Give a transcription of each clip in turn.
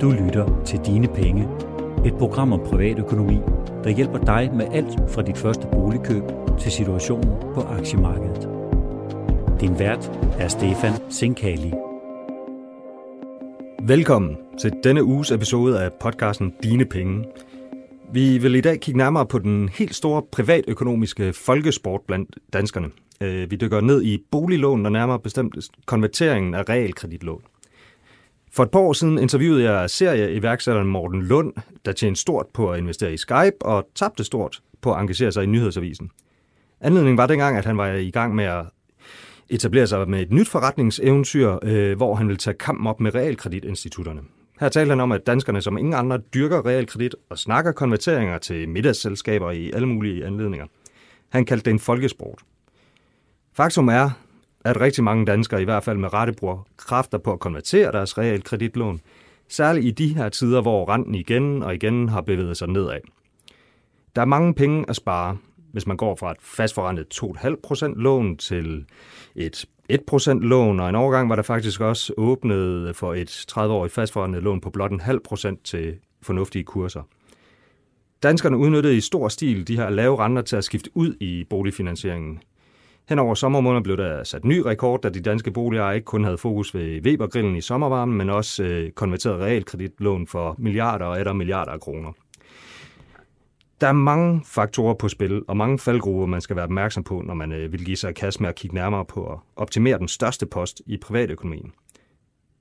Du lytter til Dine Penge, et program om privatøkonomi, der hjælper dig med alt fra dit første boligkøb til situationen på aktiemarkedet. Din vært er Stefan Sinkali. Velkommen til denne uges episode af podcasten Dine Penge. Vi vil i dag kigge nærmere på den helt store privatøkonomiske folkesport blandt danskerne. Øh, vi dykker ned i boliglån og nærmere bestemt konverteringen af realkreditlån. For et par år siden interviewede jeg serieiværksætteren Morten Lund, der tjente stort på at investere i Skype og tabte stort på at engagere sig i nyhedsavisen. Anledningen var dengang, at han var i gang med at etablere sig med et nyt forretningseventyr, øh, hvor han ville tage kampen op med realkreditinstitutterne. Her talte han om, at danskerne som ingen andre dyrker realkredit og snakker konverteringer til middagsselskaber i alle mulige anledninger. Han kaldte det en folkesport. Faktum er, at rigtig mange danskere i hvert fald med rette bruger kræfter på at konvertere deres realkreditlån, særligt i de her tider, hvor renten igen og igen har bevæget sig nedad. Der er mange penge at spare, hvis man går fra et fastforrentet 2,5% lån til et 1% lån, og en overgang var der faktisk også åbnet for et 30-årigt fastforrentet lån på blot en halv procent til fornuftige kurser. Danskerne udnyttede i stor stil de her lave renter til at skifte ud i boligfinansieringen. Hen over sommermåneden blev der sat ny rekord, da de danske boligejere ikke kun havde fokus ved Webergrillen i sommervarmen, men også øh, konverteret realkreditlån for milliarder og etter milliarder af kroner. Der er mange faktorer på spil, og mange faldgrupper, man skal være opmærksom på, når man øh, vil give sig kast med at kigge nærmere på at optimere den største post i privatøkonomien.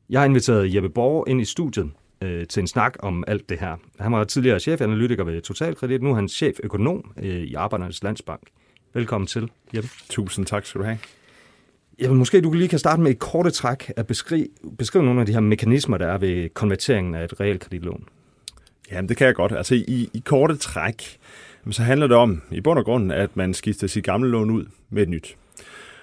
Jeg har inviteret Jeppe Borg ind i studiet øh, til en snak om alt det her. Han var tidligere chefanalytiker ved Totalkredit, nu er han cheføkonom øh, i Arbejdernes Landsbank. Velkommen til, Jeppe. Tusind tak skal du have. Jeppe, måske du lige kan starte med et korte træk at beskrive, beskrive nogle af de her mekanismer, der er ved konverteringen af et realkreditlån. Jamen, det kan jeg godt. Altså, i, i korte træk, så handler det om, i bund og grund, at man skifter sit gamle lån ud med et nyt.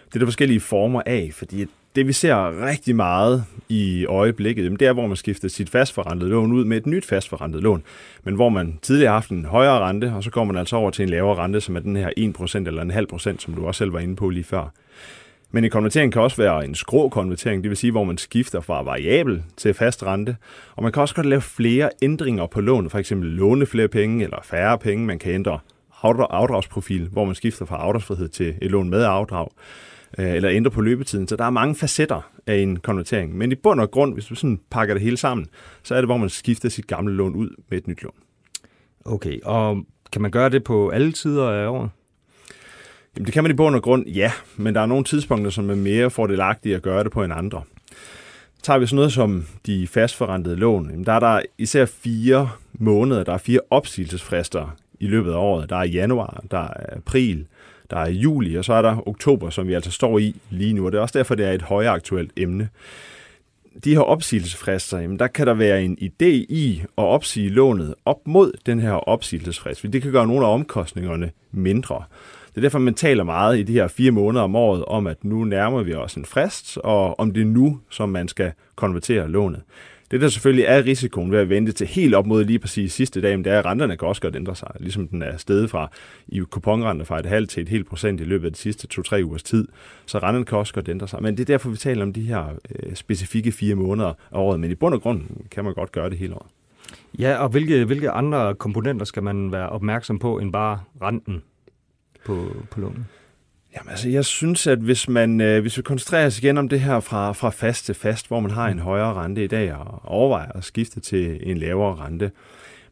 Det er der forskellige former af, fordi det vi ser rigtig meget i øjeblikket, det er, hvor man skifter sit fastforrentede lån ud med et nyt fastforrentet lån, men hvor man tidligere har haft en højere rente, og så går man altså over til en lavere rente, som er den her 1% eller en halv procent, som du også selv var inde på lige før. Men en konvertering kan også være en skrå konvertering, det vil sige, hvor man skifter fra variabel til fast rente. Og man kan også godt lave flere ændringer på lånet, for eksempel låne flere penge eller færre penge. Man kan ændre afdragsprofil, hvor man skifter fra afdragsfrihed til et lån med afdrag, øh, eller ændre på løbetiden. Så der er mange facetter af en konvertering. Men i bund og grund, hvis du sådan pakker det hele sammen, så er det, hvor man skifter sit gamle lån ud med et nyt lån. Okay, og kan man gøre det på alle tider af året? Jamen, det kan man i bund og grund, ja, men der er nogle tidspunkter, som er mere fordelagtige at gøre det på end andre. Tager vi sådan noget som de fastforrentede lån, jamen, der er der især fire måneder, der er fire opsigelsesfrister i løbet af året. Der er januar, der er april, der er juli, og så er der oktober, som vi altså står i lige nu, og det er også derfor, det er et højaktuelt aktuelt emne. De her opsigelsesfrister, jamen der kan der være en idé i at opsige lånet op mod den her opsigelsesfrist, fordi det kan gøre nogle af omkostningerne mindre. Det er derfor, man taler meget i de her fire måneder om året om, at nu nærmer vi os en frist, og om det er nu, som man skal konvertere lånet. Det, der selvfølgelig er risikoen ved at vente til helt op mod lige præcis sidste dag, det er, at renterne kan også godt ændre sig, ligesom den er steget fra i kuponrenter fra et halvt til et helt procent i løbet af de sidste to-tre ugers tid. Så renterne kan også godt ændre sig. Men det er derfor, vi taler om de her øh, specifikke fire måneder af året. Men i bund og grund kan man godt gøre det hele året. Ja, og hvilke, hvilke andre komponenter skal man være opmærksom på end bare renten? på, på lånet? Jamen altså, jeg synes, at hvis man øh, hvis vi koncentrerer os igen om det her fra, fra fast til fast, hvor man har en højere rente i dag og overvejer at skifte til en lavere rente,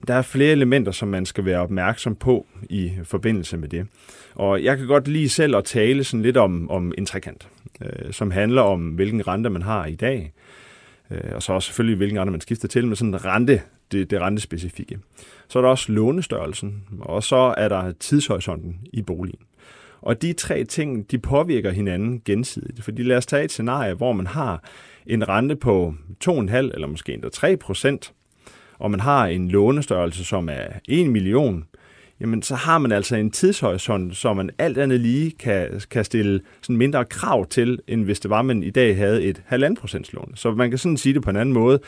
der er flere elementer, som man skal være opmærksom på i forbindelse med det. Og jeg kan godt lide selv at tale sådan lidt om, om en trekant, øh, som handler om, hvilken rente man har i dag, øh, og så også selvfølgelig, hvilken rente man skifter til, men sådan en rente, det, det rentespecifikke. Så er der også lånestørrelsen, og så er der tidshorisonten i boligen. Og de tre ting, de påvirker hinanden gensidigt. Fordi lad os tage et scenarie, hvor man har en rente på 2,5 eller måske endda 3 procent, og man har en lånestørrelse, som er 1 million, jamen så har man altså en tidshorisont, som man alt andet lige kan, kan stille sådan mindre krav til, end hvis det var, man i dag havde et 1,5% lån. Så man kan sådan sige det på en anden måde,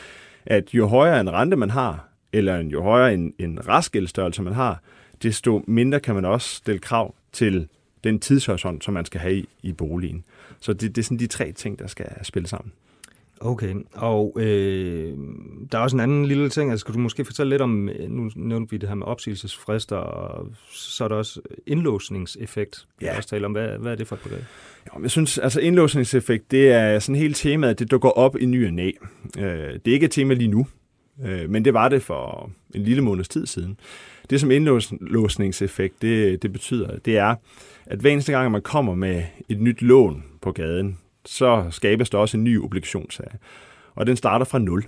at jo højere en rente man har, eller jo højere en, en restgældstørrelse man har, desto mindre kan man også stille krav til den tidshorisont, som man skal have i, i boligen. Så det, det er sådan de tre ting, der skal spille sammen. Okay, og øh, der er også en anden lille ting. Altså, skal du måske fortælle lidt om, øh, nu nævnte vi det her med opsigelsesfrister, og så er der også indlåsningseffekt. Ja. Jeg også tale om, hvad, hvad er det for et begreb? Jo, jeg synes, altså indlåsningseffekt, det er sådan hele temaet, det dukker op i ny og næ. Øh, det er ikke et tema lige nu, øh, men det var det for en lille måneds tid siden. Det som indlåsningseffekt, det, det betyder, det er, at hver eneste gang, man kommer med et nyt lån på gaden, så skabes der også en ny obligationsserie. Og den starter fra 0.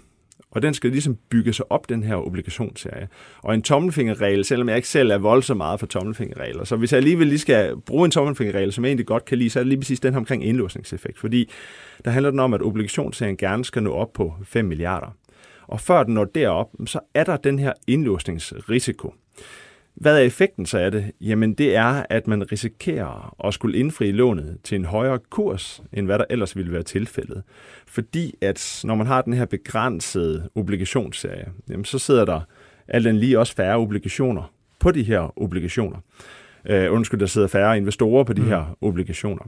Og den skal ligesom bygge sig op, den her obligationsserie. Og en tommelfingerregel, selvom jeg ikke selv er voldsomt meget for tommelfingerregler, så hvis jeg alligevel lige skal bruge en tommelfingerregel, som jeg egentlig godt kan lide, så er det lige præcis den her omkring indlåsningseffekt. Fordi der handler den om, at obligationsserien gerne skal nå op på 5 milliarder. Og før den når derop, så er der den her indlåsningsrisiko. Hvad er effekten så af det? Jamen det er, at man risikerer at skulle indfri lånet til en højere kurs, end hvad der ellers ville være tilfældet. Fordi at når man har den her begrænsede obligationsserie, jamen så sidder der alt den lige også færre obligationer på de her obligationer. Uh, undskyld, der sidder færre investorer på de mm. her obligationer.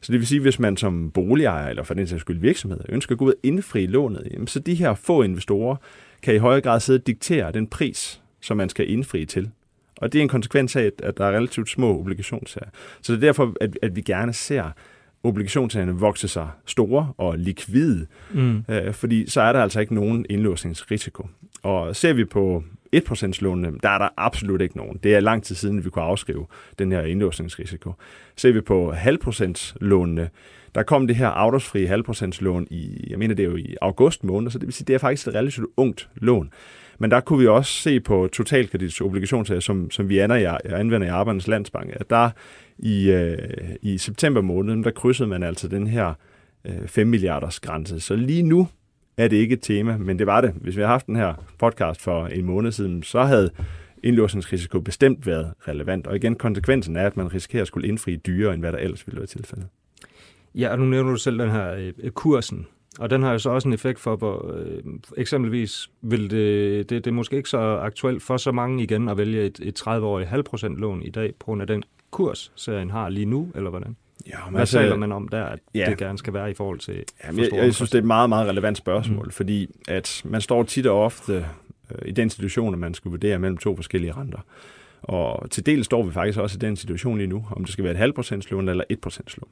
Så det vil sige, hvis man som boligejer, eller for den sags skyld virksomhed, ønsker at gå ud og indfri lånet, jamen, så de her få investorer kan i højere grad sidde og diktere den pris, som man skal indfri til. Og det er en konsekvens af, at der er relativt små obligationsserier. Så det er derfor, at, at vi gerne ser obligationsserierne vokse sig store og likvide, mm. øh, fordi så er der altså ikke nogen indlåsningsrisiko. Og ser vi på 1% lånene, der er der absolut ikke nogen. Det er lang tid siden, vi kunne afskrive den her indlåsningsrisiko. Ser vi på halvprocents lånene, der kom det her afdragsfri halvprocents lån i, jeg mener det er jo i august måned, så det vil sige, det er faktisk et relativt ungt lån. Men der kunne vi også se på totalkredits obligationsager, som, som vi anvender i Arbejdernes Landsbank, at der i, øh, i september måned, der krydsede man altså den her øh, 5 milliarders grænse. Så lige nu er det ikke et tema, men det var det. Hvis vi havde haft den her podcast for en måned siden, så havde indlåsningsrisiko bestemt været relevant. Og igen, konsekvensen er, at man risikerer at skulle indfri dyrere, end hvad der ellers ville være tilfældet. Ja, og nu nævner du selv den her øh, kursen. Og den har jo så også en effekt for, hvor øh, eksempelvis vil det, det, det er måske ikke så aktuelt for så mange igen at vælge et, et 30-årigt halvprocent lån i dag, på grund af den kurs, serien har lige nu, eller hvordan? Ja, men Hvad altså, taler man om der, at ja. det gerne skal være i forhold til... Jamen, jeg, jeg synes, det er et meget, meget relevant spørgsmål, mm. fordi at man står tit og ofte øh, i den situation, at man skal vurdere mellem to forskellige renter. Og til del står vi faktisk også i den situation lige nu, om det skal være et halvt lån eller et lån.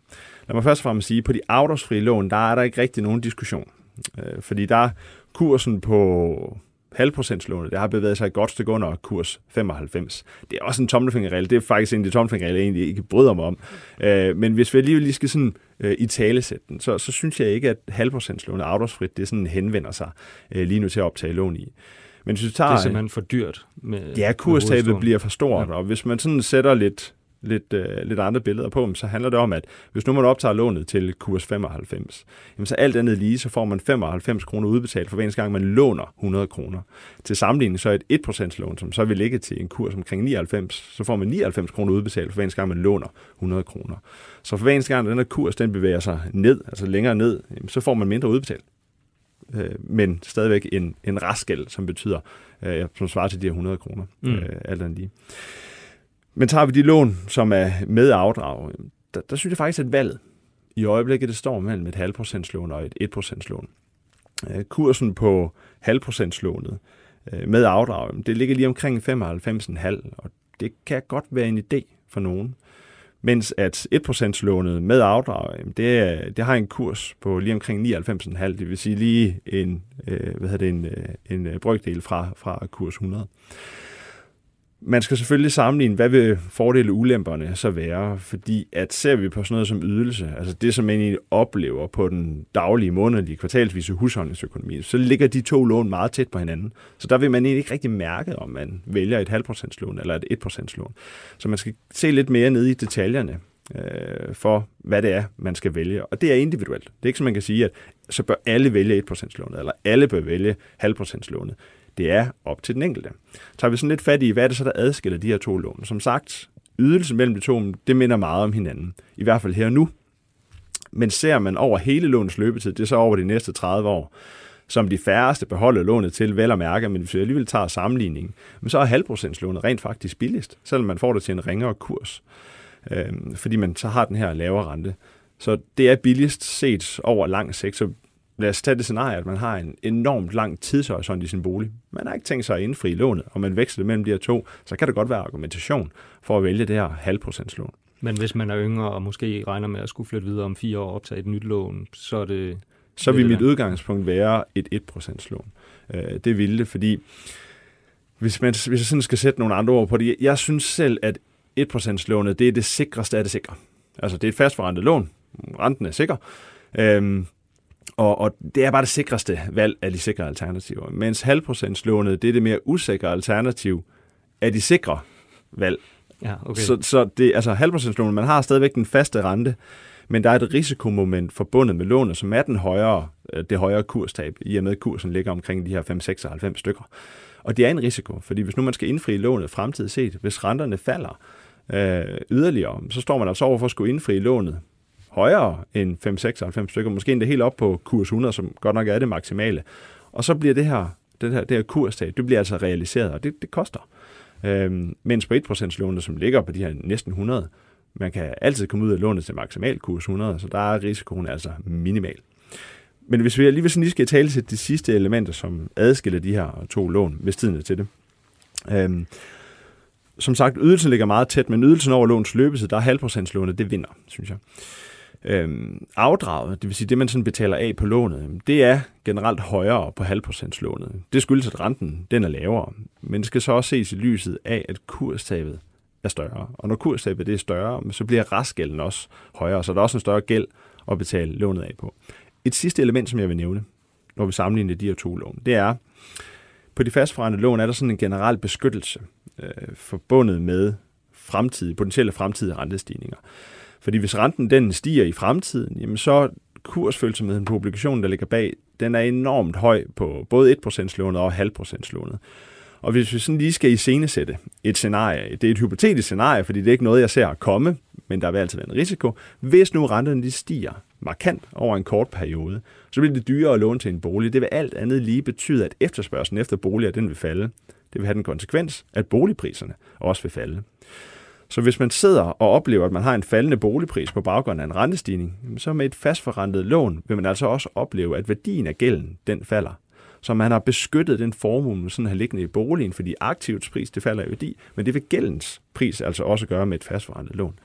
Lad mig først og fremmest sige, at på de afdragsfrie lån, der er der ikke rigtig nogen diskussion. Øh, fordi der er kursen på halvprocentslånet, det har bevæget sig et godt stykke under kurs 95. Det er også en tommelfingerregel. Det er faktisk en af de tommelfingerregler, jeg egentlig ikke bryder mig om. Øh, men hvis vi alligevel lige skal sådan øh, i talesætte den, så, så synes jeg ikke, at halvprocentslånet afdragsfrit, det sådan henvender sig øh, lige nu til at optage lån i. Men hvis vi tager, det er simpelthen for dyrt. Med, ja, kurstabet bliver for stort, ja. og hvis man sådan sætter lidt, lidt, uh, lidt andre billeder på dem, så handler det om, at hvis nu man optager lånet til kurs 95, jamen så alt andet lige, så får man 95 kroner udbetalt for hver eneste gang, man låner 100 kroner. Til sammenligning så et 1% lån, som så vil ligge til en kurs omkring 99, så får man 99 kroner udbetalt for hver eneste gang, man låner 100 kroner. Så for hver eneste gang, den her kurs den bevæger sig ned, altså længere ned, jamen, så får man mindre udbetalt øh, men stadigvæk en, en restgæld, som betyder, øh, som svarer til de her 100 kroner, mm. øh, alt andet lige. Men tager vi de lån, som er med afdrag, der, der synes jeg faktisk, at valget i øjeblikket, det står mellem et halvprocentslån og et 1% lån. Øh, kursen på halvprocentslånet øh, med afdrag, det ligger lige omkring 95,5, og det kan godt være en idé for nogen. Mens at 1%-lånet med afdrag, det, det har en kurs på lige omkring 99,5, det vil sige lige en, øh, hvad hedder det, en, øh, en øh, brøkdel fra, fra kurs 100 man skal selvfølgelig sammenligne, hvad vil fordele og ulemperne så være, fordi at ser vi på sådan noget som ydelse, altså det, som man egentlig oplever på den daglige, månedlige, kvartalsvise husholdningsøkonomi, så ligger de to lån meget tæt på hinanden. Så der vil man egentlig ikke rigtig mærke, om man vælger et halvprocentslån eller et 1% lån. Så man skal se lidt mere ned i detaljerne øh, for, hvad det er, man skal vælge. Og det er individuelt. Det er ikke som man kan sige, at så bør alle vælge 1%-lånet, eller alle bør vælge halvprocentslånet. Det er op til den enkelte. Tager vi sådan lidt fat i, hvad er det så, der adskiller de her to lån? Som sagt, ydelsen mellem de to, det minder meget om hinanden. I hvert fald her nu. Men ser man over hele lånets løbetid, det er så over de næste 30 år, som de færreste beholder lånet til, vel at mærke, men hvis vi alligevel tager sammenligningen, men så er halvprocentslånet rent faktisk billigst, selvom man får det til en ringere kurs, øh, fordi man så har den her lavere rente. Så det er billigst set over lang sigt, så lad os tage det scenarie, at man har en enormt lang tidshorisont i sin bolig. Man har ikke tænkt sig at indfri lånet, og man veksler mellem de her to, så kan det godt være argumentation for at vælge det her halvprocentslån. Men hvis man er yngre og måske regner med at skulle flytte videre om fire år og optage et nyt lån, så er det... Så vil mit udgangspunkt være et 1% lån. Øh, det ville det, fordi hvis, man, hvis jeg sådan skal sætte nogle andre ord på det, jeg synes selv, at 1% lånet, det er det sikreste af det sikre. Altså, det er et fastforrentet lån. Renten er sikker. Øhm, og, og det er bare det sikreste valg af de sikre alternativer. Mens halvprocentslånet, det er det mere usikre alternativ af de sikre valg. Ja, okay. Så, så det, altså halvprocentslånet, man har stadigvæk den faste rente, men der er et risikomoment forbundet med lånet, som er den højere, øh, det højere kurstab, i og med at kursen ligger omkring de her 5-96 stykker. Og det er en risiko, fordi hvis nu man skal indfri lånet fremtidigt set, hvis renterne falder øh, yderligere, så står man altså over for at skulle indfri lånet højere end 596 stykker, måske endda helt op på kurs 100, som godt nok er det maksimale. Og så bliver det her, det her, det her kurstab, det bliver altså realiseret, og det, det koster. Øhm, mens på 1% lånet, som ligger på de her næsten 100, man kan altid komme ud af lånet til maksimal kurs 100, så der er risikoen altså minimal. Men hvis vi alligevel sådan lige skal tale til de sidste elementer, som adskiller de her to lån, hvis tiden er til det. Øhm, som sagt, ydelsen ligger meget tæt, men ydelsen over låns løbetid, der er halvprocentslånet, det vinder, synes jeg. Øhm, afdraget, det vil sige det, man sådan betaler af på lånet, det er generelt højere på halvprocentslånet. Det skyldes, at renten den er lavere, men det skal så også ses i lyset af, at kurstabet er større. Og når kurstabet det er større, så bliver restgælden også højere, så der er også en større gæld at betale lånet af på. Et sidste element, som jeg vil nævne, når vi sammenligner de her to lån, det er, på de fastforrentede lån er der sådan en generel beskyttelse øh, forbundet med fremtidige, potentielle fremtidige rentestigninger. Fordi hvis renten den stiger i fremtiden, jamen så kursfølsomheden på obligationen, der ligger bag, den er enormt høj på både 1%-lånet og 0,5%-lånet. Og hvis vi sådan lige skal iscenesætte et scenarie, det er et hypotetisk scenarie, fordi det er ikke noget, jeg ser komme, men der vil altid være en risiko. Hvis nu renterne de stiger markant over en kort periode, så bliver det dyrere at låne til en bolig. Det vil alt andet lige betyde, at efterspørgselen efter boliger den vil falde. Det vil have den konsekvens, at boligpriserne også vil falde. Så hvis man sidder og oplever, at man har en faldende boligpris på baggrund af en rentestigning, så med et fastforrentet lån vil man altså også opleve, at værdien af gælden den falder. Så man har beskyttet den formue, man sådan har liggende i boligen, fordi aktivets pris det falder i værdi, men det vil gældens pris altså også gøre med et fastforrentet lån.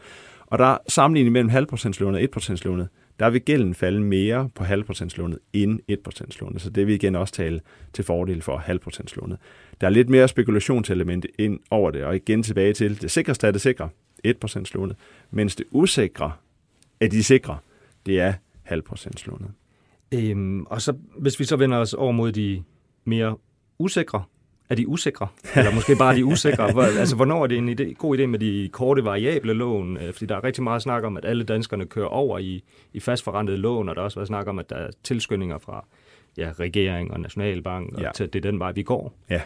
Og der er sammenligning mellem halvprocentslånet og 1%-lånet, der vil gælden falde mere på halvprocentslånet end 1%-lånet. Så det vil igen også tale til fordel for halvprocentslånet. Der er lidt mere spekulationselement ind over det, og igen tilbage til, det sikreste er det sikre, 1%-lånet, mens det usikre af de sikre, det er halvprocentslånet. Øhm, og så, hvis vi så vender os over mod de mere usikre, er de usikre? Eller måske bare de usikre? Hvor, altså, hvornår er det en idé, god idé med de korte variable lån? Øh, fordi der er rigtig meget snak om, at alle danskerne kører over i, i fastforrentede lån, og der er også været snak om, at der er tilskyndinger fra ja, regering og nationalbank, og ja. til, det er den vej, vi går. Ja.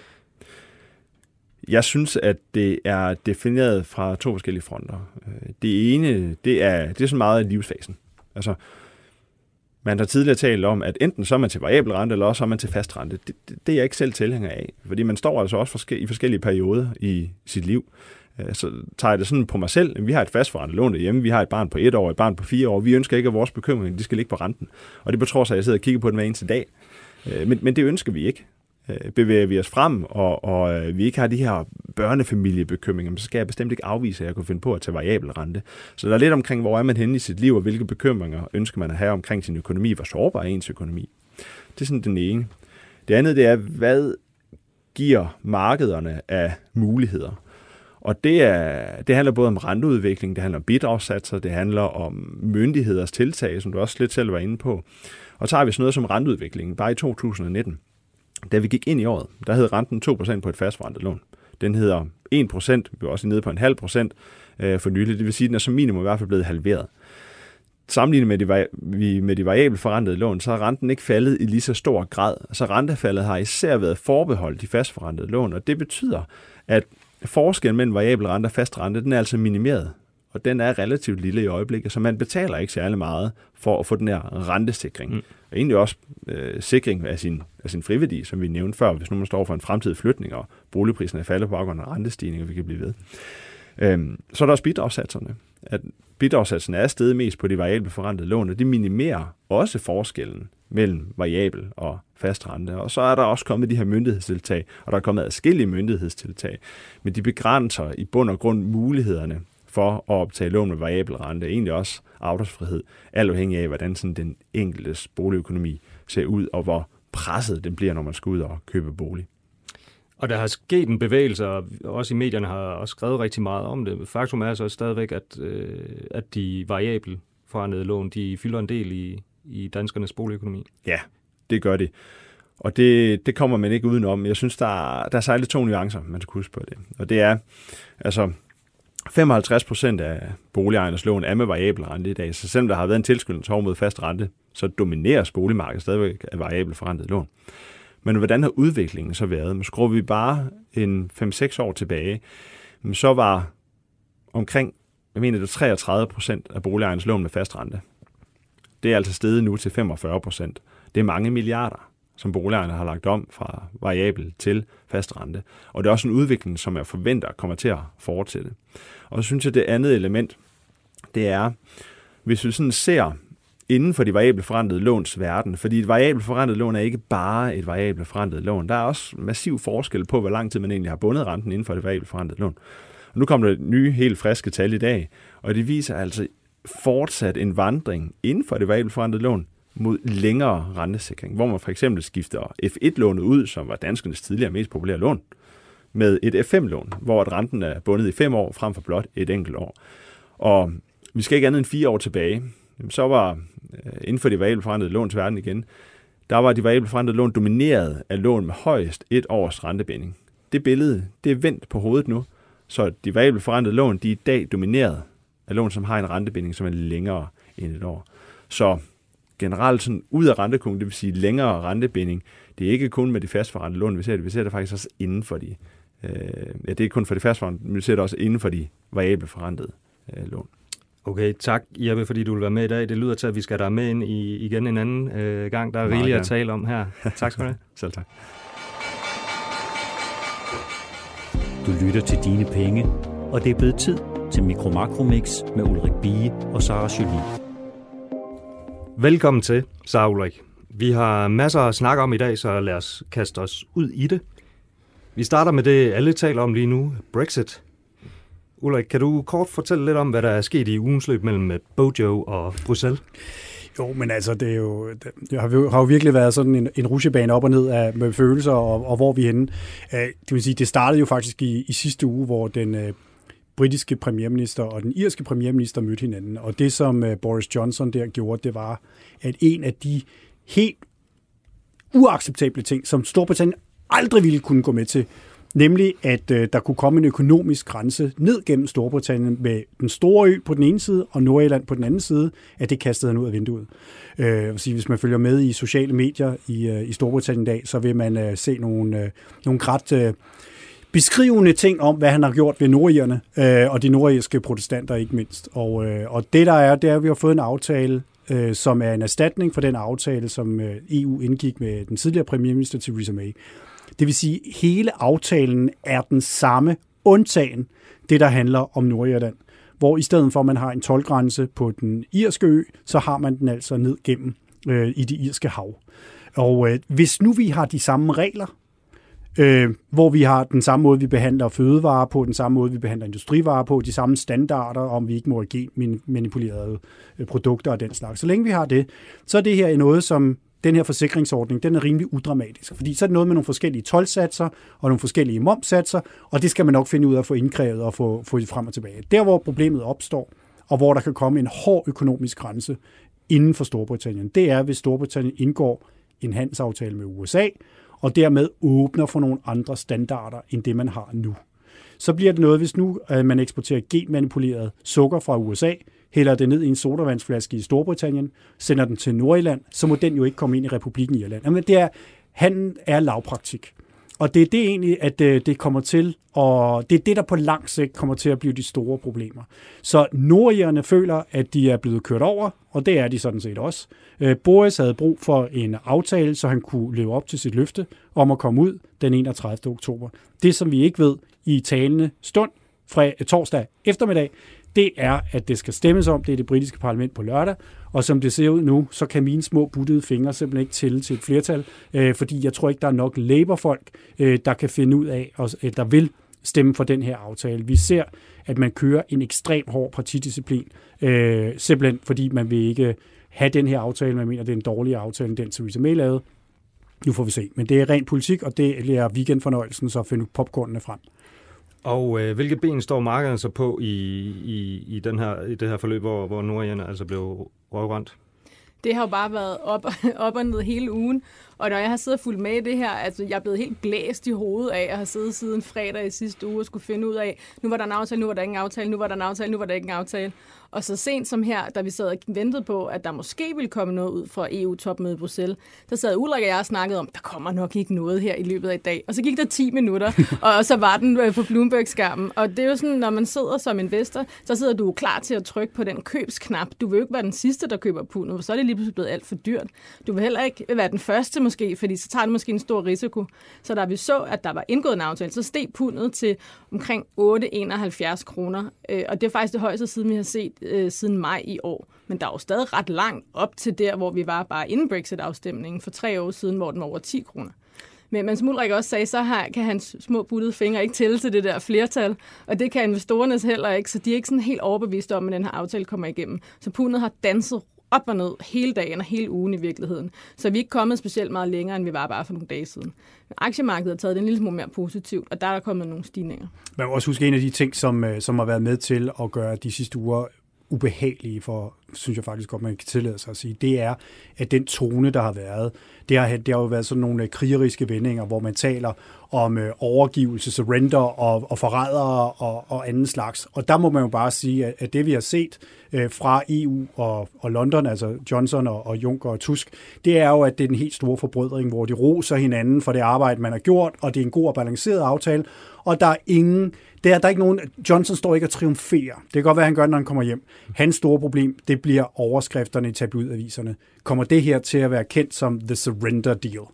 Jeg synes, at det er defineret fra to forskellige fronter. Øh, det ene, det er, det er sådan meget livsfasen. Altså, man har tidligere talt om, at enten så er man til variabel rente, eller også er man til fast rente. Det, det, det er jeg ikke selv tilhænger af, fordi man står altså også i forskellige perioder i sit liv. Øh, så tager jeg det sådan på mig selv. Vi har et fastforrentet lån derhjemme. Vi har et barn på et år, et barn på fire år. Vi ønsker ikke, at vores bekymring de skal ligge på renten. Og det betror sig, at jeg sidder og kigger på den hver eneste dag. Øh, men, men det ønsker vi ikke. Øh, bevæger vi os frem, og, og øh, vi ikke har de her børnefamiliebekymringer, så skal jeg bestemt ikke afvise, at jeg kunne finde på at tage variabel rente. Så der er lidt omkring, hvor er man henne i sit liv, og hvilke bekymringer ønsker man at have omkring sin økonomi, hvor sårbar er ens økonomi. Det er sådan den ene. Det andet, det er, hvad giver markederne af muligheder? Og det, er, det handler både om renteudvikling, det handler om bidragssatser, det handler om myndigheders tiltag, som du også lidt selv var inde på. Og så har vi sådan noget som renteudvikling. Bare i 2019, da vi gik ind i året, der hed renten 2% på et fastforrentet lån. Den hedder 1%, vi var også nede på en halv procent øh, for nylig. Det vil sige, at den er som minimum i hvert fald blevet halveret. Sammenlignet med de, med de variable forrentede lån, så har renten ikke faldet i lige så stor grad. Så rentefaldet har især været forbeholdt de fastforrentede lån, og det betyder, at forskellen mellem variabel rente og fast rente, den er altså minimeret. Og den er relativt lille i øjeblikket, så man betaler ikke særlig meget for at få den her rentesikring. Mm. Og egentlig også øh, sikring af sin, af sin friværdi, som vi nævnte før, hvis nu man står for en fremtidig flytning, og boligpriserne falder på baggrund af rentestigninger, vi kan blive ved. Øhm, så er der også bidragssatserne. At bidragssatsen er steget mest på de variable forrentede lån, og det minimerer også forskellen mellem variabel og fast rente. Og så er der også kommet de her myndighedstiltag, og der er kommet adskillige myndighedstiltag, men de begrænser i bund og grund mulighederne for at optage lån med variabel rente, egentlig også afdragsfrihed, alt afhængig af, hvordan sådan den enkeltes boligøkonomi ser ud, og hvor presset den bliver, når man skal ud og købe bolig. Og der har sket en bevægelse, og også i medierne har også skrevet rigtig meget om det. Faktum er så stadigvæk, at, øh, at de variabel forandrede lån, de fylder en del i, i danskernes boligøkonomi. Ja, det gør det. Og det, det kommer man ikke udenom. Jeg synes, der er, der er særligt to nuancer, man skal huske på det. Og det er, altså, 55 procent af boligejernes lån er med variabel rente i dag, så selvom der har været en tilskyndelse over mod fast rente, så domineres boligmarkedet stadigvæk af variabel forrentet lån. Men hvordan har udviklingen så været? Men skruer vi bare en 5-6 år tilbage, så var omkring, jeg mener det 33 procent af boligejernes lån med fast rente. Det er altså steget nu til 45 procent. Det er mange milliarder, som boligejerne har lagt om fra variabel til fast rente. Og det er også en udvikling, som jeg forventer kommer til at fortsætte. Og så synes jeg, det andet element, det er, hvis vi sådan ser inden for de variable forrentede låns verden, fordi et variabelt forrentet lån er ikke bare et variabelt forrentet lån. Der er også massiv forskel på, hvor lang tid man egentlig har bundet renten inden for det variable forrentede lån. Og nu kommer der nye, helt friske tal i dag, og det viser altså fortsat en vandring inden for det variable forrentede lån mod længere rentesikring, hvor man for eksempel skifter F1-lånet ud, som var danskernes tidligere mest populære lån, med et F5-lån, hvor renten er bundet i fem år frem for blot et enkelt år. Og vi skal ikke andet end fire år tilbage. Så var øh, inden for de variable forrentede låns verden igen, der var de variable forrentede lån domineret af lån med højst et års rentebinding. Det billede, det er vendt på hovedet nu, så de variable forrentede lån, de er i dag domineret af lån, som har en rentebinding, som er længere end et år. Så generelt sådan ud af rentekurven, det vil sige længere rentebinding, det er ikke kun med de fastforrentede lån, vi ser det, vi ser det faktisk også inden for de, øh, ja, det er kun for de fastforrentede, men vi ser det også inden for de variable forrentede øh, lån. Okay, tak Jeppe, fordi du vil være med i dag. Det lyder til, at vi skal der med ind i, igen en anden øh, gang. Der er rigeligt at tale om her. Tak skal du have. Selv tak. Du lytter til Dine Penge, og det er blevet tid til Mikro Makromix med Ulrik Bie og Sara Jolie. Velkommen til, Sara Ulrik. Vi har masser at snakke om i dag, så lad os kaste os ud i det. Vi starter med det, alle taler om lige nu, Brexit. Ulrik, kan du kort fortælle lidt om, hvad der er sket i ugens løb mellem Bojo og Bruxelles? Jo, men altså, det, er jo, det har, jo, har jo virkelig været sådan en, en rusjebane op og ned af, med følelser, og, og hvor vi er henne. Øh, det vil sige, det startede jo faktisk i, i sidste uge, hvor den øh, britiske premierminister og den irske premierminister mødte hinanden. Og det, som øh, Boris Johnson der gjorde, det var, at en af de helt uacceptable ting, som Storbritannien aldrig ville kunne gå med til, nemlig at øh, der kunne komme en økonomisk grænse ned gennem Storbritannien med den store ø på den ene side og Nordirland på den anden side, at det kastede han ud af vinduet. Øh, sige, hvis man følger med i sociale medier i, øh, i Storbritannien i dag, så vil man øh, se nogle, øh, nogle ret øh, beskrivende ting om, hvad han har gjort ved nordjerne, øh, og de nordirske protestanter ikke mindst. Og, øh, og det der er, det er, at vi har fået en aftale, øh, som er en erstatning for den aftale, som øh, EU indgik med den tidligere premierminister Theresa May. Det vil sige, at hele aftalen er den samme, undtagen det, der handler om Nordirland Hvor i stedet for, at man har en tolvgrænse på den irske ø, så har man den altså ned gennem øh, i det irske hav. Og øh, hvis nu vi har de samme regler, øh, hvor vi har den samme måde, vi behandler fødevarer på, den samme måde, vi behandler industrivarer på, de samme standarder, om vi ikke må manipulerede øh, produkter og den slags. Så længe vi har det, så er det her noget, som den her forsikringsordning, den er rimelig udramatisk, fordi så er det noget med nogle forskellige tolvsatser og nogle forskellige momsatser, og det skal man nok finde ud af at få indkrævet og få, få frem og tilbage. Der, hvor problemet opstår, og hvor der kan komme en hård økonomisk grænse inden for Storbritannien, det er, hvis Storbritannien indgår en handelsaftale med USA, og dermed åbner for nogle andre standarder, end det man har nu. Så bliver det noget, hvis nu øh, man eksporterer genmanipuleret sukker fra USA, hælder det ned i en sodavandsflaske i Storbritannien, sender den til Nordjylland, så må den jo ikke komme ind i Republiken Irland. Jamen, det er, han er lavpraktik. Og det er det egentlig, at øh, det kommer til, og det er det, der på lang sigt kommer til at blive de store problemer. Så nordjerne føler, at de er blevet kørt over, og det er de sådan set også. Øh, Boris havde brug for en aftale, så han kunne leve op til sit løfte om at komme ud den 31. oktober. Det, som vi ikke ved i talende stund, fra torsdag eftermiddag, det er, at det skal stemmes om, det er det britiske parlament på lørdag, og som det ser ud nu, så kan mine små buttede fingre simpelthen ikke tælle til et flertal, øh, fordi jeg tror ikke, der er nok Labour-folk, øh, der kan finde ud af, og, øh, der vil stemme for den her aftale. Vi ser, at man kører en ekstrem hård partidisciplin, øh, simpelthen fordi man vil ikke have den her aftale. Man mener, det er en dårligere aftale end den, Theresa May lavede. Nu får vi se. Men det er ren politik, og det er weekendfornøjelsen, så finde popcornene frem. Og øh, hvilke ben står markerne så på i, i, i, den her, i det her forløb, hvor, hvor Nordjern altså blev røvrendt? Det har jo bare været op, op og ned hele ugen, og når jeg har siddet og fulgt med i det her, altså jeg er blevet helt blæst i hovedet af at have siddet siden fredag i sidste uge og skulle finde ud af, nu var der en aftale, nu var der ingen aftale, nu var der en aftale, nu var der ikke en aftale. Og så sent som her, da vi sad og ventede på, at der måske ville komme noget ud fra EU-topmødet i Bruxelles, der sad Ulrik og jeg og snakkede om, der kommer nok ikke noget her i løbet af i dag. Og så gik der 10 minutter, og så var den øh, på Bloomberg-skærmen. Og det er jo sådan, når man sidder som investor, så sidder du klar til at trykke på den købsknap. Du vil jo ikke være den sidste, der køber pundet, så er det lige pludselig blevet alt for dyrt. Du vil heller ikke være den første måske, fordi så tager det måske en stor risiko. Så da vi så, at der var indgået en aftale, så steg pundet til omkring 8,71 kroner. Øh, og det er faktisk det højeste, siden vi har set øh, siden maj i år. Men der er jo stadig ret langt op til der, hvor vi var bare inden Brexit-afstemningen for tre år siden, hvor den var over 10 kroner. Men, men som Ulrik også sagde, så har, kan hans små buttede fingre ikke tælle til det der flertal, og det kan investorernes heller ikke, så de er ikke sådan helt overbevist om, at den her aftale kommer igennem. Så pundet har danset op og ned hele dagen og hele ugen i virkeligheden. Så vi er ikke kommet specielt meget længere, end vi var bare for nogle dage siden. Men aktiemarkedet har taget det en lille smule mere positivt, og der er der kommet nogle stigninger. Man må også huske en af de ting, som, øh, som har været med til at gøre de sidste uger ubehagelige for, synes jeg faktisk godt, man kan tillade sig at sige, det er, at den tone, der har været, det har, det har jo været sådan nogle øh, krigeriske vendinger, hvor man taler om øh, overgivelse, surrender og, og forrædere og, og anden slags. Og der må man jo bare sige, at, at det vi har set øh, fra EU og, og London, altså Johnson og, og Juncker og Tusk, det er jo, at det er den helt store forbrødring, hvor de roser hinanden for det arbejde, man har gjort, og det er en god og balanceret aftale, og der er ingen der, der er ikke nogen, Johnson står ikke og triumferer. Det kan godt være, han gør når han kommer hjem. Hans store problem, det bliver overskrifterne i tabloidaviserne. Kommer det her til at være kendt som The Surrender Deal?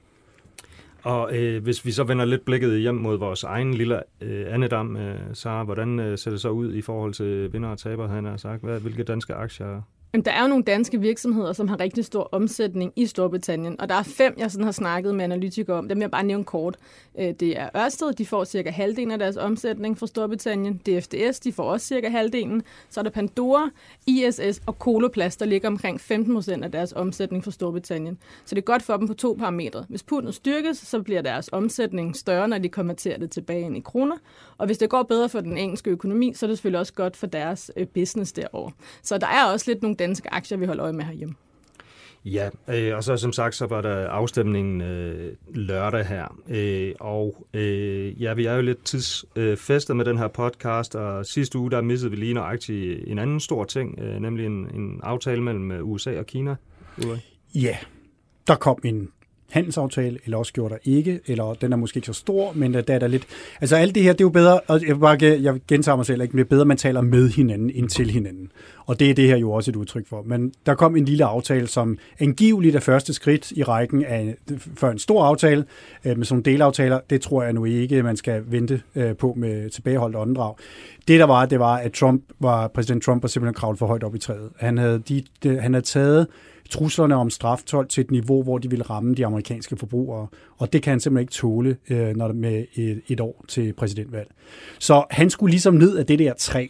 Og øh, hvis vi så vender lidt blikket hjem mod vores egen lille øh, andedam, øh, Sara, hvordan øh, ser det så ud i forhold til vinder og taber, han har sagt? Hvad, hvilke danske aktier Jamen, der er jo nogle danske virksomheder, som har rigtig stor omsætning i Storbritannien, og der er fem, jeg sådan har snakket med analytikere om. Dem vil jeg bare nævne kort. Øh, det er Ørsted, de får cirka halvdelen af deres omsætning fra Storbritannien. DFDS, de får også cirka halvdelen. Så er der Pandora, ISS og Coloplast, der ligger omkring 15 procent af deres omsætning fra Storbritannien. Så det er godt for dem på to parametre. Hvis pundet styrkes, så bliver deres omsætning større, når de konverterer det tilbage ind i kroner. Og hvis det går bedre for den engelske økonomi, så er det selvfølgelig også godt for deres øh, business derovre. Så der er også lidt nogle danske aktier, vi holder øje med herhjemme. Ja, øh, og så som sagt, så var der afstemningen øh, lørdag her. Øh, og øh, ja, vi er jo lidt tidsfæstet øh, med den her podcast, og sidste uge, der missede vi lige nøjagtigt en anden stor ting, øh, nemlig en, en aftale mellem øh, USA og Kina. Ja, der kom en handelsaftale, eller også gjorde der ikke, eller den er måske ikke så stor, men der er der lidt... Altså alt det her, det er jo bedre, og jeg, bare, jeg gentager mig selv, ikke, det er bedre, at man taler med hinanden end til hinanden. Og det er det her jo også et udtryk for. Men der kom en lille aftale, som angiveligt er første skridt i rækken af, for en stor aftale øh, med sådan nogle delaftaler. Det tror jeg nu ikke, man skal vente øh, på med tilbageholdt åndedrag. Det der var, det var, at Trump var, præsident Trump var simpelthen kravlet for højt op i træet. Han havde, de, de, han havde taget truslerne om straftol til et niveau, hvor de ville ramme de amerikanske forbrugere. Og det kan han simpelthen ikke tåle øh, når med et, et år til præsidentvalg. Så han skulle ligesom ned af det der træ.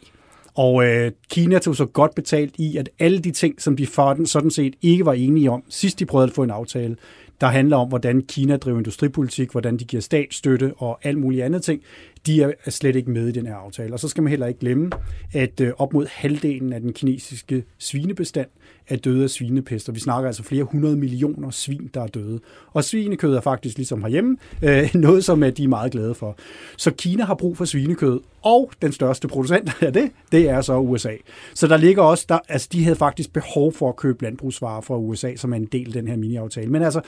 Og øh, Kina tog så godt betalt i, at alle de ting, som de for den sådan set ikke var enige om, sidst de prøvede at få en aftale, der handler om, hvordan Kina driver industripolitik, hvordan de giver statsstøtte og alt muligt andet ting, de er slet ikke med i den her aftale. Og så skal man heller ikke glemme, at øh, op mod halvdelen af den kinesiske svinebestand er døde af svinepest, og vi snakker altså flere hundrede millioner svin, der er døde. Og svinekød er faktisk ligesom herhjemme øh, noget, som øh, de er meget glade for. Så Kina har brug for svinekød, og den største producent af det, det er så USA. Så der ligger også, der, altså de havde faktisk behov for at købe landbrugsvarer fra USA, som er en del af den her mini-aftale. Men altså,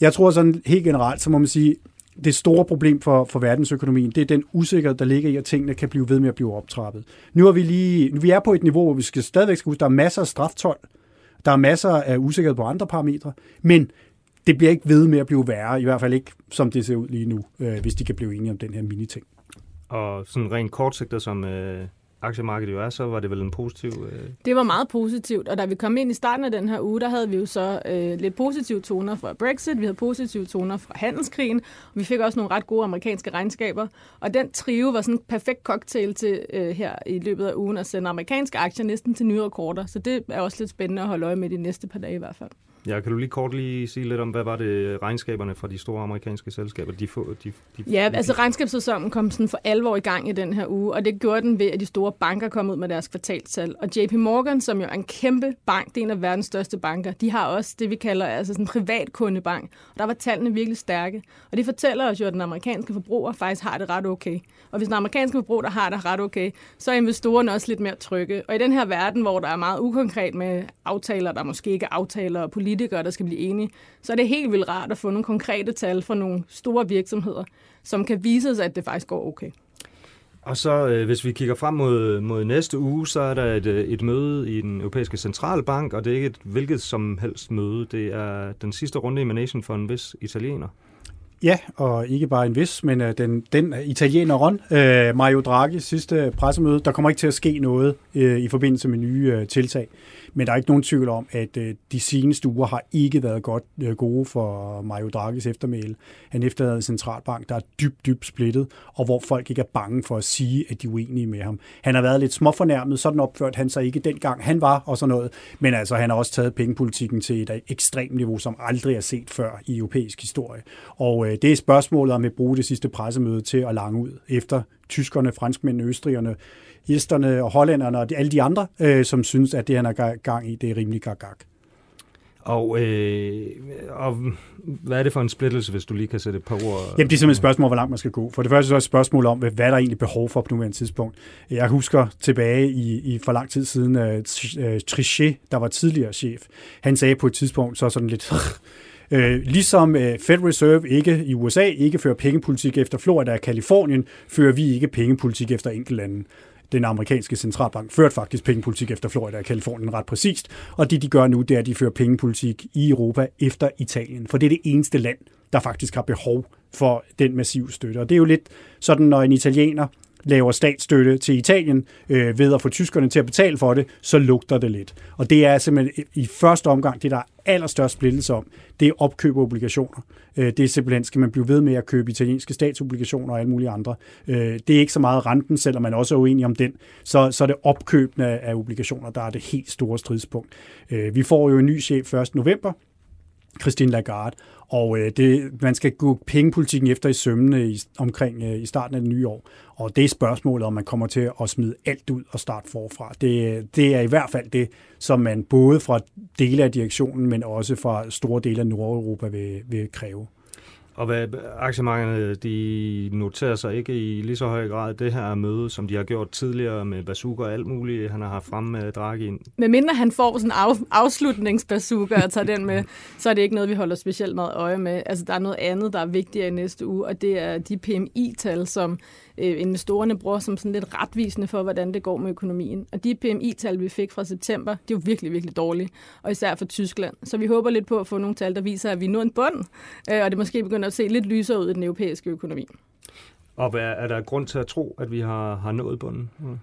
jeg tror sådan helt generelt, så må man sige, det store problem for, for verdensøkonomien, det er den usikkerhed, der ligger i, at tingene kan blive ved med at blive optrappet. Nu er vi lige, vi er på et niveau, hvor vi skal stadigvæk skal huske, der er masser af straftol, der er masser af usikkerhed på andre parametre, men det bliver ikke ved med at blive værre, i hvert fald ikke som det ser ud lige nu, øh, hvis de kan blive enige om den her mini-ting. Og sådan rent kortsigtet som øh, aktiemarkedet jo er, så var det vel en positiv... Øh... Det var meget positivt, og da vi kom ind i starten af den her uge, der havde vi jo så øh, lidt positive toner fra Brexit, vi havde positive toner fra handelskrigen, og vi fik også nogle ret gode amerikanske regnskaber, og den trio var sådan en perfekt cocktail til øh, her i løbet af ugen at sende amerikanske aktier næsten til nye rekorder, så det er også lidt spændende at holde øje med de næste par dage i hvert fald. Ja, kan du lige kort lige sige lidt om, hvad var det regnskaberne fra de store amerikanske selskaber? De få, de, de, ja, altså regnskabssæsonen kom sådan for alvor i gang i den her uge, og det gjorde den ved, at de store banker kom ud med deres kvartalstal. Og JP Morgan, som jo er en kæmpe bank, det er en af verdens største banker, de har også det, vi kalder altså sådan en privatkundebank. Og der var tallene virkelig stærke. Og det fortæller os jo, at den amerikanske forbruger faktisk har det ret okay. Og hvis den amerikanske forbruger har det ret okay, så er investorerne også lidt mere trygge. Og i den her verden, hvor der er meget ukonkret med aftaler, der måske ikke er aftaler og politikere, der skal blive enige, så er det helt vildt rart at få nogle konkrete tal fra nogle store virksomheder, som kan vise os, at det faktisk går okay. Og så øh, hvis vi kigger frem mod, mod næste uge, så er der et, øh, et møde i den europæiske centralbank, og det er ikke et hvilket som helst møde. Det er den sidste runde i Manation for en vis italiener. Ja, og ikke bare en vis, men uh, den, den italieneren, uh, Mario Draghi, sidste pressemøde. Der kommer ikke til at ske noget uh, i forbindelse med nye tiltag. Men der er ikke nogen tvivl om, at øh, de seneste uger har ikke været godt øh, gode for Mario Draghis eftermæle. Han efterlader en centralbank, der er dybt, dybt splittet, og hvor folk ikke er bange for at sige, at de er uenige med ham. Han har været lidt småfornærmet, sådan opført han sig ikke dengang han var og sådan noget. Men altså, han har også taget pengepolitikken til et ekstremt niveau, som aldrig er set før i europæisk historie. Og øh, det er spørgsmålet om at bruge det sidste pressemøde til at lange ud efter tyskerne, franskmændene, østrigerne, isterne og hollænderne og de, alle de andre, øh, som synes, at det, han er gang i, det er rimelig gag og, øh, og hvad er det for en splittelse, hvis du lige kan sætte et par ord? Jamen, det er simpelthen et spørgsmål, hvor langt man skal gå. For det første så er det et spørgsmål om, hvad der er egentlig behov for på nuværende tidspunkt. Jeg husker tilbage i, i for lang tid siden, uh, Trichet, der var tidligere chef, han sagde på et tidspunkt så sådan lidt, Øh, ligesom øh, Fed Reserve ikke i USA ikke fører pengepolitik efter Florida og Kalifornien, fører vi ikke pengepolitik efter enkeltlande den amerikanske centralbank førte faktisk pengepolitik efter Florida og Kalifornien ret præcist, og det de gør nu, det er, at de fører pengepolitik i Europa efter Italien, for det er det eneste land, der faktisk har behov for den massive støtte. Og det er jo lidt sådan, når en italiener laver statsstøtte til Italien øh, ved at få tyskerne til at betale for det, så lugter det lidt. Og det er simpelthen i første omgang det, der er allerstørst splittelse om, det er opkøb af obligationer. Øh, det er simpelthen, skal man blive ved med at købe italienske statsobligationer og alle mulige andre. Øh, det er ikke så meget renten, selvom man også er uenig om den. Så, så er det opkøbene af obligationer, der er det helt store stridspunkt. Øh, vi får jo en ny chef 1. november, Christine Lagarde, og øh, det, man skal gå pengepolitikken efter i sømmene i, omkring øh, i starten af det nye år. Og det er spørgsmålet, om man kommer til at smide alt ud og starte forfra. Det, det er i hvert fald det, som man både fra dele af direktionen, men også fra store dele af Nordeuropa vil, vil kræve. Og hvad aktiemarkederne, de noterer sig ikke i lige så høj grad det her møde, som de har gjort tidligere med bazooka og alt muligt, han har haft frem med Draghi ind. Men mindre han får sådan en af, afslutningsbazooka og tager den med, så er det ikke noget, vi holder specielt meget øje med. Altså, der er noget andet, der er vigtigere i næste uge, og det er de PMI-tal, som øh, investorerne bruger som sådan lidt retvisende for, hvordan det går med økonomien. Og de PMI-tal, vi fik fra september, de er jo virkelig, virkelig dårlige, og især for Tyskland. Så vi håber lidt på at få nogle tal, der viser, at vi er en bund, øh, og det måske begynder at se lidt lysere ud i den europæiske økonomi. Og hvad, er der grund til at tro, at vi har, har nået bunden? Mm.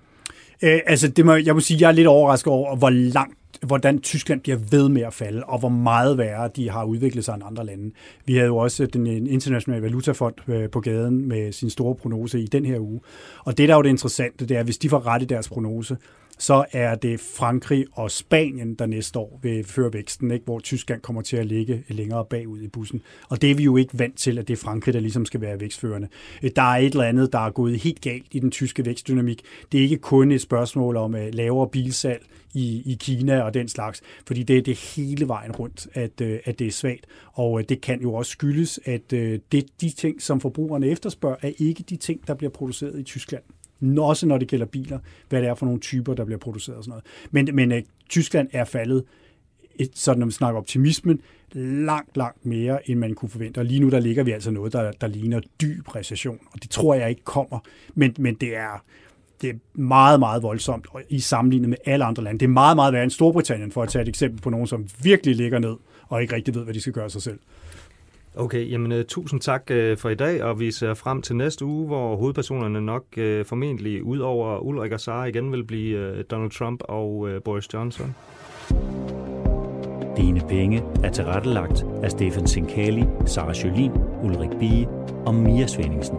Øh, altså, det må, jeg må sige, jeg er lidt overrasket over, hvor langt hvordan Tyskland bliver ved med at falde, og hvor meget værre de har udviklet sig end andre lande. Vi havde jo også den internationale valutafond øh, på gaden med sin store prognose i den her uge. Og det, der er jo det interessante, det er, at hvis de får ret i deres prognose, så er det Frankrig og Spanien, der næste år vil føre væksten, ikke? hvor Tyskland kommer til at ligge længere bagud i bussen. Og det er vi jo ikke vant til, at det er Frankrig, der ligesom skal være vækstførende. Øh, der er et eller andet, der er gået helt galt i den tyske vækstdynamik. Det er ikke kun et spørgsmål om øh, lavere bilsalg i, i Kina og den slags, fordi det er det hele vejen rundt, at, øh, at det er svagt. Og det kan jo også skyldes, at det, de ting, som forbrugerne efterspørger, er ikke de ting, der bliver produceret i Tyskland også når det gælder biler, hvad det er for nogle typer, der bliver produceret og sådan noget. Men, men øh, Tyskland er faldet, et, sådan når vi snakker optimismen, langt, langt mere, end man kunne forvente. Og lige nu, der ligger vi altså noget, der, der ligner dyb recession, og det tror jeg ikke kommer. Men, men det er, det er meget, meget voldsomt i sammenlignet med alle andre lande. Det er meget, meget værre end Storbritannien, for at tage et eksempel på nogen, som virkelig ligger ned og ikke rigtig ved, hvad de skal gøre sig selv. Okay, jamen uh, tusind tak uh, for i dag, og vi ser frem til næste uge, hvor hovedpersonerne nok uh, formentlig ud over Ulrik og Sara igen vil blive uh, Donald Trump og uh, Boris Johnson. Dine penge er tilrettelagt af Stefan Sinkali, Sara Jolin, Ulrik Bie og Mia Svendingsen.